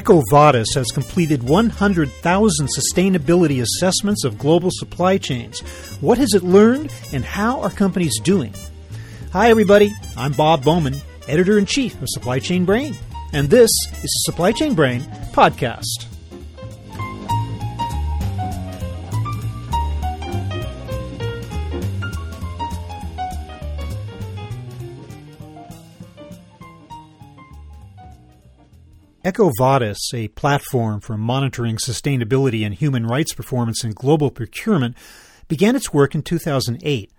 EcoVadis has completed 100,000 sustainability assessments of global supply chains. What has it learned and how are companies doing? Hi, everybody. I'm Bob Bowman, editor in chief of Supply Chain Brain, and this is the Supply Chain Brain podcast. EcoVadis, a platform for monitoring sustainability and human rights performance in global procurement, began its work in 2008.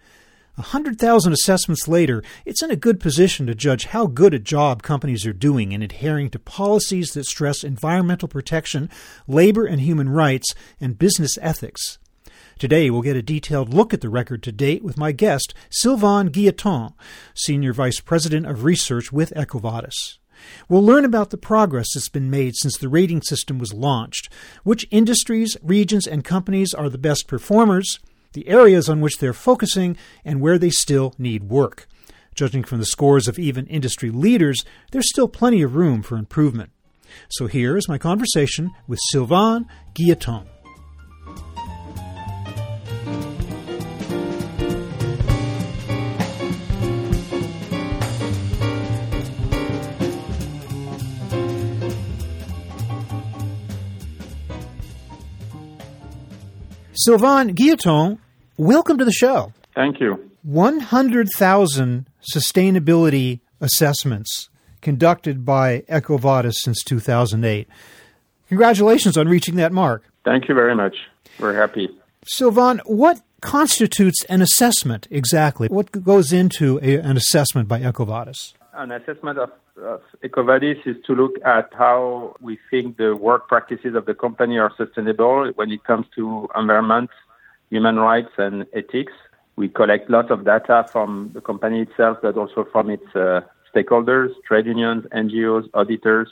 A 100,000 assessments later, it's in a good position to judge how good a job companies are doing in adhering to policies that stress environmental protection, labor and human rights, and business ethics. Today, we'll get a detailed look at the record to date with my guest, Sylvain Guillotin, Senior Vice President of Research with EcoVadis. We'll learn about the progress that's been made since the rating system was launched, which industries, regions, and companies are the best performers, the areas on which they're focusing, and where they still need work. Judging from the scores of even industry leaders, there's still plenty of room for improvement. So here is my conversation with Sylvain Guillotin. Sylvain Guillotin, welcome to the show. Thank you. 100,000 sustainability assessments conducted by EcoVadis since 2008. Congratulations on reaching that mark. Thank you very much. We're happy. Sylvain, what constitutes an assessment exactly? What goes into a, an assessment by EcoVadis? An assessment of, of EcoVadis is to look at how we think the work practices of the company are sustainable when it comes to environment, human rights, and ethics. We collect lots of data from the company itself, but also from its uh, stakeholders, trade unions, NGOs, auditors,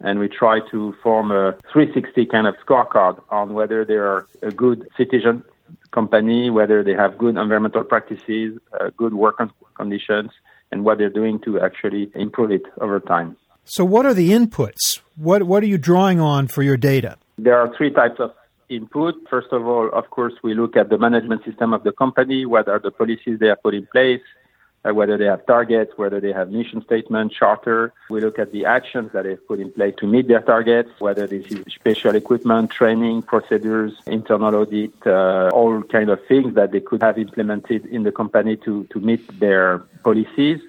and we try to form a 360 kind of scorecard on whether they are a good citizen company, whether they have good environmental practices, uh, good work conditions, and what they're doing to actually improve it over time. So, what are the inputs? What, what are you drawing on for your data? There are three types of input. First of all, of course, we look at the management system of the company, what are the policies they have put in place, uh, whether they have targets, whether they have mission statement, charter. We look at the actions that they've put in place to meet their targets, whether this is special equipment, training, procedures, internal audit, uh, all kind of things that they could have implemented in the company to, to meet their policies.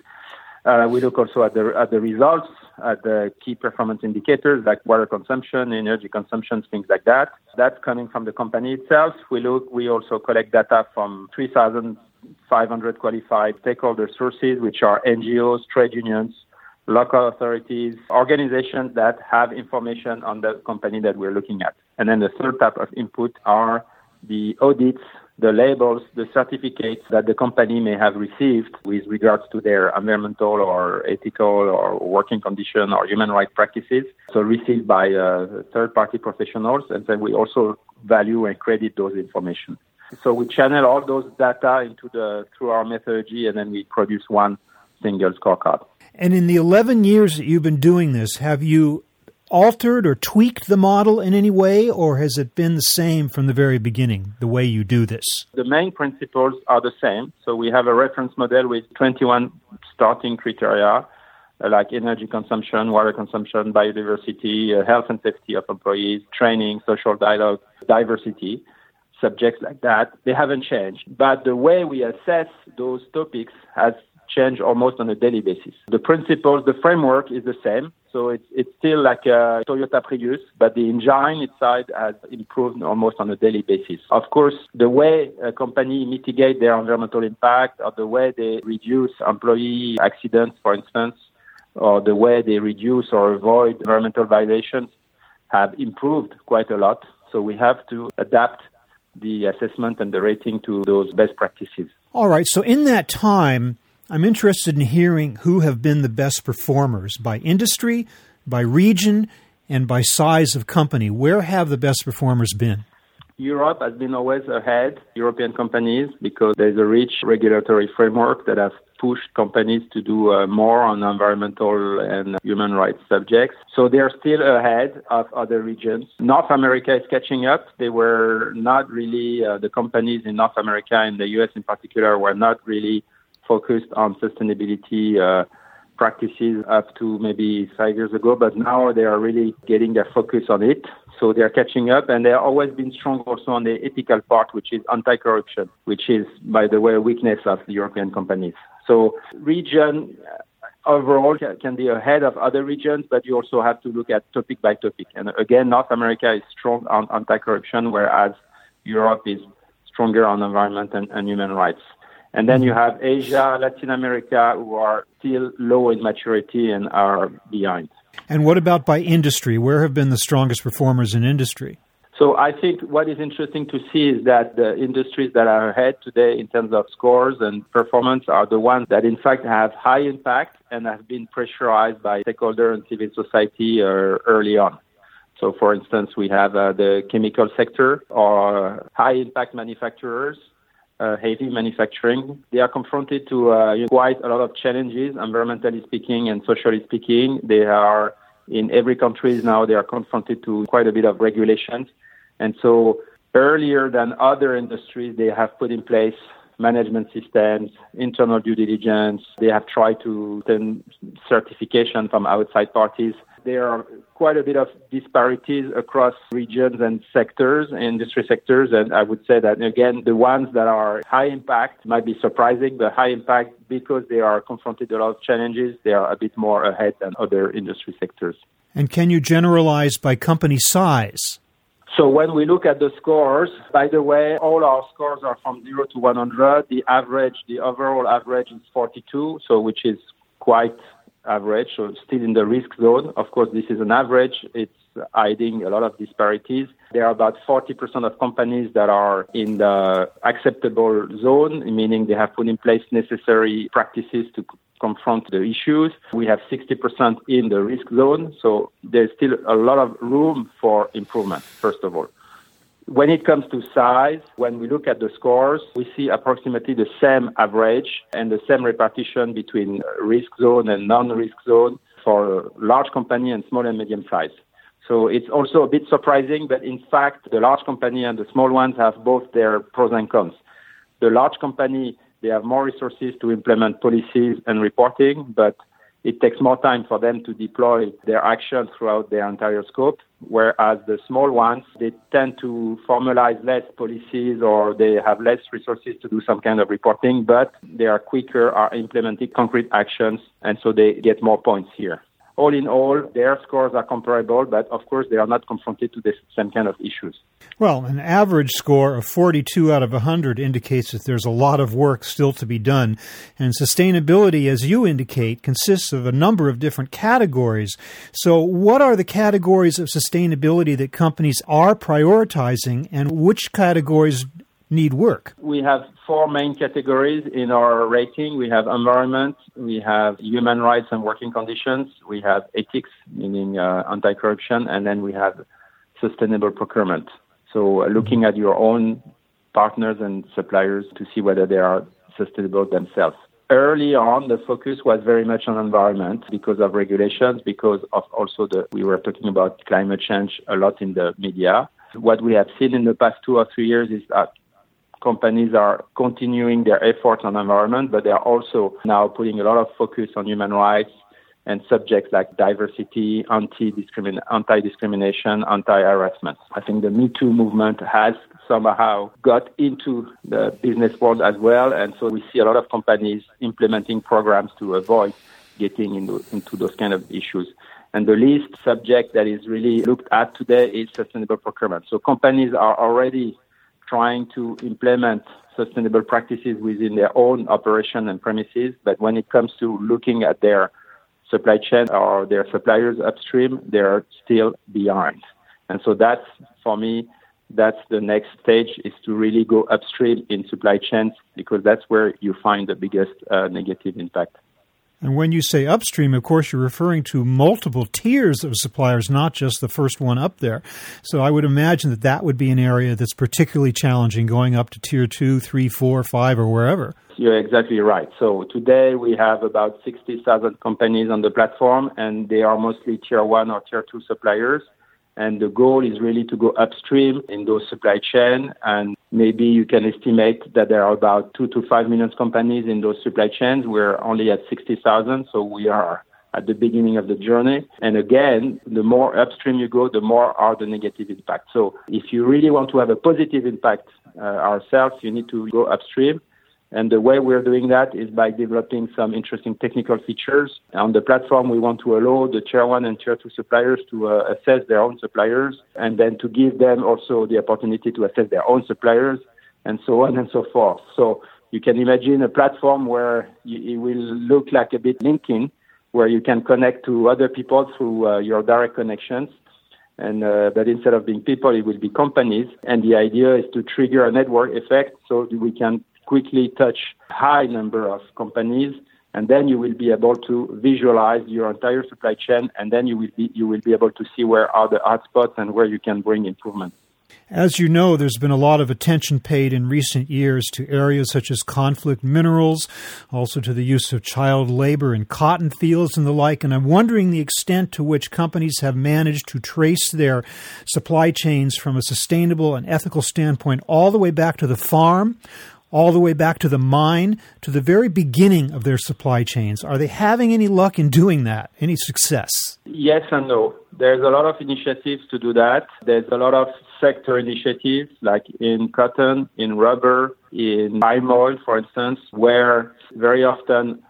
Uh, we look also at the, at the results, at the key performance indicators like water consumption, energy consumption, things like that. That's coming from the company itself. We look, we also collect data from 3,000 500 qualified stakeholder sources, which are NGOs, trade unions, local authorities, organizations that have information on the company that we're looking at. And then the third type of input are the audits, the labels, the certificates that the company may have received with regards to their environmental or ethical or working condition or human rights practices. So received by uh, third party professionals. And then we also value and credit those information. So we channel all those data into the through our methodology, and then we produce one single scorecard. And in the 11 years that you've been doing this, have you altered or tweaked the model in any way, or has it been the same from the very beginning, the way you do this? The main principles are the same. So we have a reference model with 21 starting criteria like energy consumption, water consumption, biodiversity, uh, health and safety of employees, training, social dialogue, diversity subjects like that, they haven't changed. But the way we assess those topics has changed almost on a daily basis. The principles, the framework is the same. So it's, it's still like a Toyota Prius, but the engine inside has improved almost on a daily basis. Of course, the way a company mitigate their environmental impact or the way they reduce employee accidents, for instance, or the way they reduce or avoid environmental violations have improved quite a lot. So we have to adapt the assessment and the rating to those best practices. All right. So in that time, I'm interested in hearing who have been the best performers by industry, by region, and by size of company. Where have the best performers been? Europe has been always ahead, European companies, because there's a rich regulatory framework that has pushed companies to do uh, more on environmental and human rights subjects. So they're still ahead of other regions. North America is catching up. They were not really, uh, the companies in North America and the US in particular were not really focused on sustainability uh, practices up to maybe five years ago, but now they are really getting their focus on it. So they're catching up and they've always been strong also on the ethical part, which is anti-corruption, which is, by the way, a weakness of the European companies. So region uh, overall can be ahead of other regions, but you also have to look at topic by topic. And again, North America is strong on anti-corruption, whereas Europe is stronger on environment and, and human rights. And then you have Asia, Latin America, who are still low in maturity and are behind. And what about by industry? Where have been the strongest performers in industry? So I think what is interesting to see is that the industries that are ahead today in terms of scores and performance are the ones that in fact have high impact and have been pressurized by stakeholders and civil society uh, early on. So for instance, we have uh, the chemical sector or high impact manufacturers uh, heavy manufacturing. They are confronted to uh, quite a lot of challenges, environmentally speaking and socially speaking. They are in every country now. They are confronted to quite a bit of regulations, and so earlier than other industries, they have put in place management systems, internal due diligence. They have tried to send certification from outside parties there are quite a bit of disparities across regions and sectors, industry sectors, and I would say that again, the ones that are high impact might be surprising, but high impact because they are confronted a lot of challenges, they are a bit more ahead than other industry sectors. And can you generalize by company size? So when we look at the scores, by the way, all our scores are from 0 to 100. The average, the overall average is 42, so which is quite average, so still in the risk zone. Of course, this is an average. It's hiding a lot of disparities. There are about 40% of companies that are in the acceptable zone, meaning they have put in place necessary practices to confront the issues. We have 60% in the risk zone, so there's still a lot of room for improvement, first of all. When it comes to size, when we look at the scores, we see approximately the same average and the same repartition between risk zone and non-risk zone for large company and small and medium size. So it's also a bit surprising, but in fact, the large company and the small ones have both their pros and cons. The large company, they have more resources to implement policies and reporting, but it takes more time for them to deploy their action throughout their entire scope, whereas the small ones, they tend to formalize less policies or they have less resources to do some kind of reporting, but they are quicker, are implementing concrete actions, and so they get more points here all in all, their scores are comparable, but of course, they are not confronted to the same kind of issues. Well, an average score of 42 out of 100 indicates that there's a lot of work still to be done. And sustainability, as you indicate, consists of a number of different categories. So, what are the categories of sustainability that companies are prioritizing, and which categories need work? We have four main categories in our rating. We have environment, we have human rights and working conditions, we have ethics, meaning uh, anti-corruption, and then we have sustainable procurement. So uh, looking at your own partners and suppliers to see whether they are sustainable themselves. Early on, the focus was very much on environment because of regulations, because of also the, we were talking about climate change a lot in the media. What we have seen in the past two or three years is that companies are continuing their efforts on environment, but they are also now putting a lot of focus on human rights and subjects like diversity, anti-discrimination, anti-harassment. I think the Me Too movement has somehow got into the business world as well, and so we see a lot of companies implementing programs to avoid getting into, into those kind of issues. And the least subject that is really looked at today is sustainable procurement. So companies are already trying to implement sustainable practices within their own operation and premises. But when it comes to looking at their supply chain or their suppliers upstream, they're still behind. And so that's, for me, that's the next stage is to really go upstream in supply chains because that's where you find the biggest uh, negative impact. And when you say upstream, of course, you're referring to multiple tiers of suppliers, not just the first one up there. So I would imagine that that would be an area that's particularly challenging going up to tier two, three, four, five, or wherever. You're exactly right. So today we have about 60,000 companies on the platform, and they are mostly tier one or tier two suppliers. And the goal is really to go upstream in those supply chain. And maybe you can estimate that there are about two to five million companies in those supply chains. We're only at 60,000. So we are at the beginning of the journey. And again, the more upstream you go, the more are the negative impact. So if you really want to have a positive impact uh, ourselves, you need to go upstream. And the way we're doing that is by developing some interesting technical features. On the platform, we want to allow the tier one and tier two suppliers to uh, assess their own suppliers and then to give them also the opportunity to assess their own suppliers and so on and so forth. So you can imagine a platform where it will look like a bit LinkedIn, where you can connect to other people through uh, your direct connections. And uh, but instead of being people, it will be companies. And the idea is to trigger a network effect so we can quickly touch high number of companies and then you will be able to visualize your entire supply chain and then you will be you will be able to see where are the hotspots and where you can bring improvement as you know, there's been a lot of attention paid in recent years to areas such as conflict minerals, also to the use of child labor in cotton fields and the like. And I'm wondering the extent to which companies have managed to trace their supply chains from a sustainable and ethical standpoint all the way back to the farm all the way back to the mine to the very beginning of their supply chains. Are they having any luck in doing that? Any success? Yes and no. There's a lot of initiatives to do that. There's a lot of sector initiatives like in cotton, in rubber, in palm oil, for instance, where very often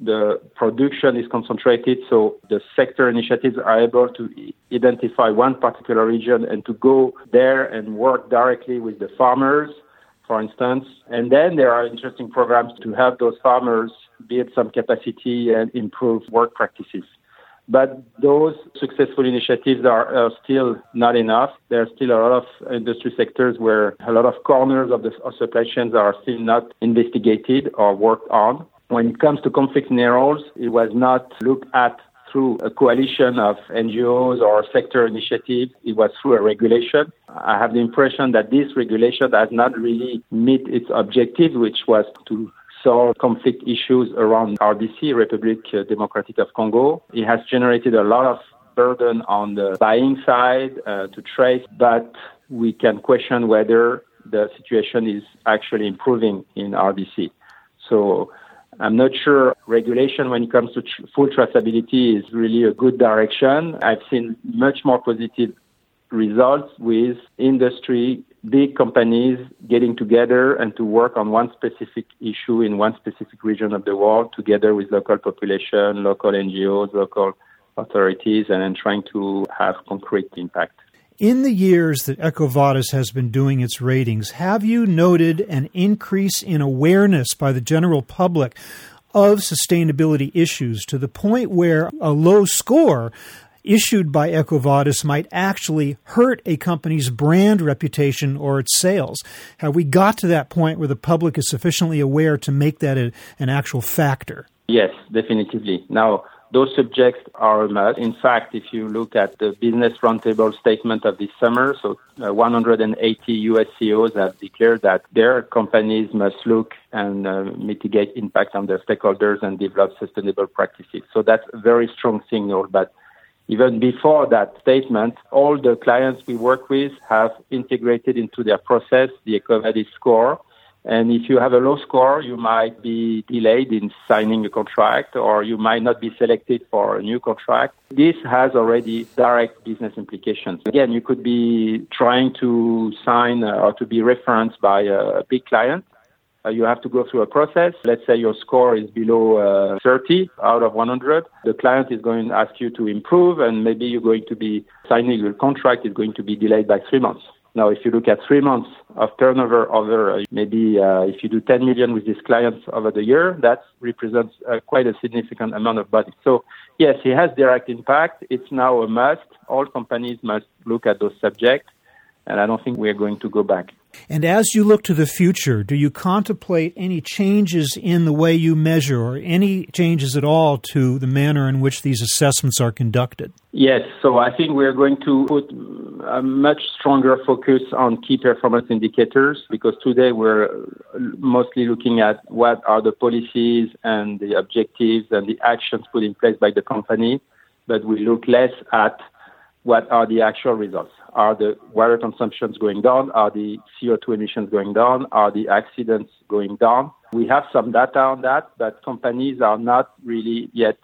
the production is concentrated, so the sector initiatives are able to identify one particular region and to go there and work directly with the farmers for instance. And then there are interesting programs to help those farmers build some capacity and improve work practices. But those successful initiatives are, are, still not enough. There are still a lot of industry sectors where a lot of corners of the supply chains are still not investigated or worked on. When it comes to conflict minerals, it was not looked at through a coalition of NGOs or sector initiatives. It was through a regulation. I have the impression that this regulation has not really met its objective, which was to solve conflict issues around RDC, Republic Democratic of Congo. It has generated a lot of burden on the buying side uh, to trace, but we can question whether the situation is actually improving in RDC. So I'm not sure regulation when it comes to tr- full traceability is really a good direction. I've seen much more positive results with industry, big companies getting together and to work on one specific issue in one specific region of the world together with local population, local NGOs, local authorities, and then trying to have concrete impact. In the years that EcoVadis has been doing its ratings, have you noted an increase in awareness by the general public of sustainability issues to the point where a low score issued by EcoVadis might actually hurt a company's brand reputation or its sales? Have we got to that point where the public is sufficiently aware to make that a, an actual factor? Yes, definitely. Now, those subjects are a must. In fact, if you look at the Business Roundtable statement of this summer, so uh, 180 US CEOs have declared that their companies must look and uh, mitigate impact on their stakeholders and develop sustainable practices. So that's a very strong signal. But even before that statement, all the clients we work with have integrated into their process the EcoVadis score and if you have a low score, you might be delayed in signing a contract or you might not be selected for a new contract. This has already direct business implications. Again, you could be trying to sign uh, or to be referenced by a big client. Uh, you have to go through a process. Let's say your score is below uh, 30 out of 100. The client is going to ask you to improve and maybe you're going to be signing your contract is going to be delayed by three months. Now, if you look at three months of turnover over uh, maybe uh, if you do 10 million with these clients over the year, that represents uh, quite a significant amount of money. So, yes, it has direct impact. It's now a must. All companies must look at those subjects. and I don't think we're going to go back. And as you look to the future, do you contemplate any changes in the way you measure or any changes at all to the manner in which these assessments are conducted? Yes, so I think we're going to put a much stronger focus on key performance indicators because today we're mostly looking at what are the policies and the objectives and the actions put in place by the company, but we look less at what are the actual results. Are the water consumptions going down? Are the CO2 emissions going down? Are the accidents going down? We have some data on that, but companies are not really yet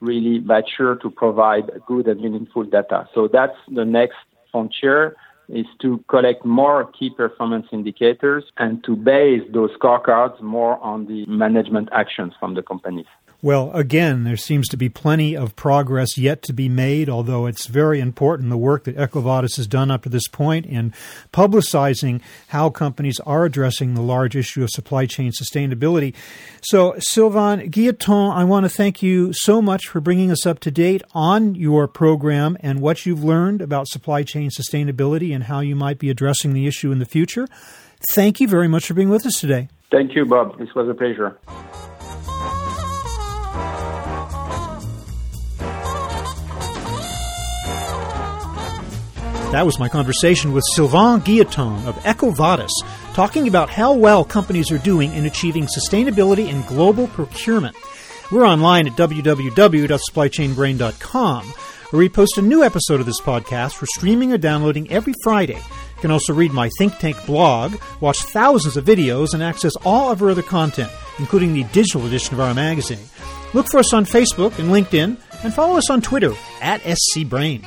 really mature to provide good and meaningful data. So that's the next frontier is to collect more key performance indicators and to base those scorecards more on the management actions from the companies. Well, again, there seems to be plenty of progress yet to be made, although it's very important the work that EcoVadis has done up to this point in publicizing how companies are addressing the large issue of supply chain sustainability. So, Sylvain Guillotin, I want to thank you so much for bringing us up to date on your program and what you've learned about supply chain sustainability and how you might be addressing the issue in the future. Thank you very much for being with us today. Thank you, Bob. This was a pleasure. That was my conversation with Sylvain Guillotin of EcoVadis, talking about how well companies are doing in achieving sustainability in global procurement. We're online at www.supplychainbrain.com, where we post a new episode of this podcast for streaming or downloading every Friday. You can also read my Think Tank blog, watch thousands of videos, and access all of our other content, including the digital edition of our magazine. Look for us on Facebook and LinkedIn, and follow us on Twitter at SCBrain.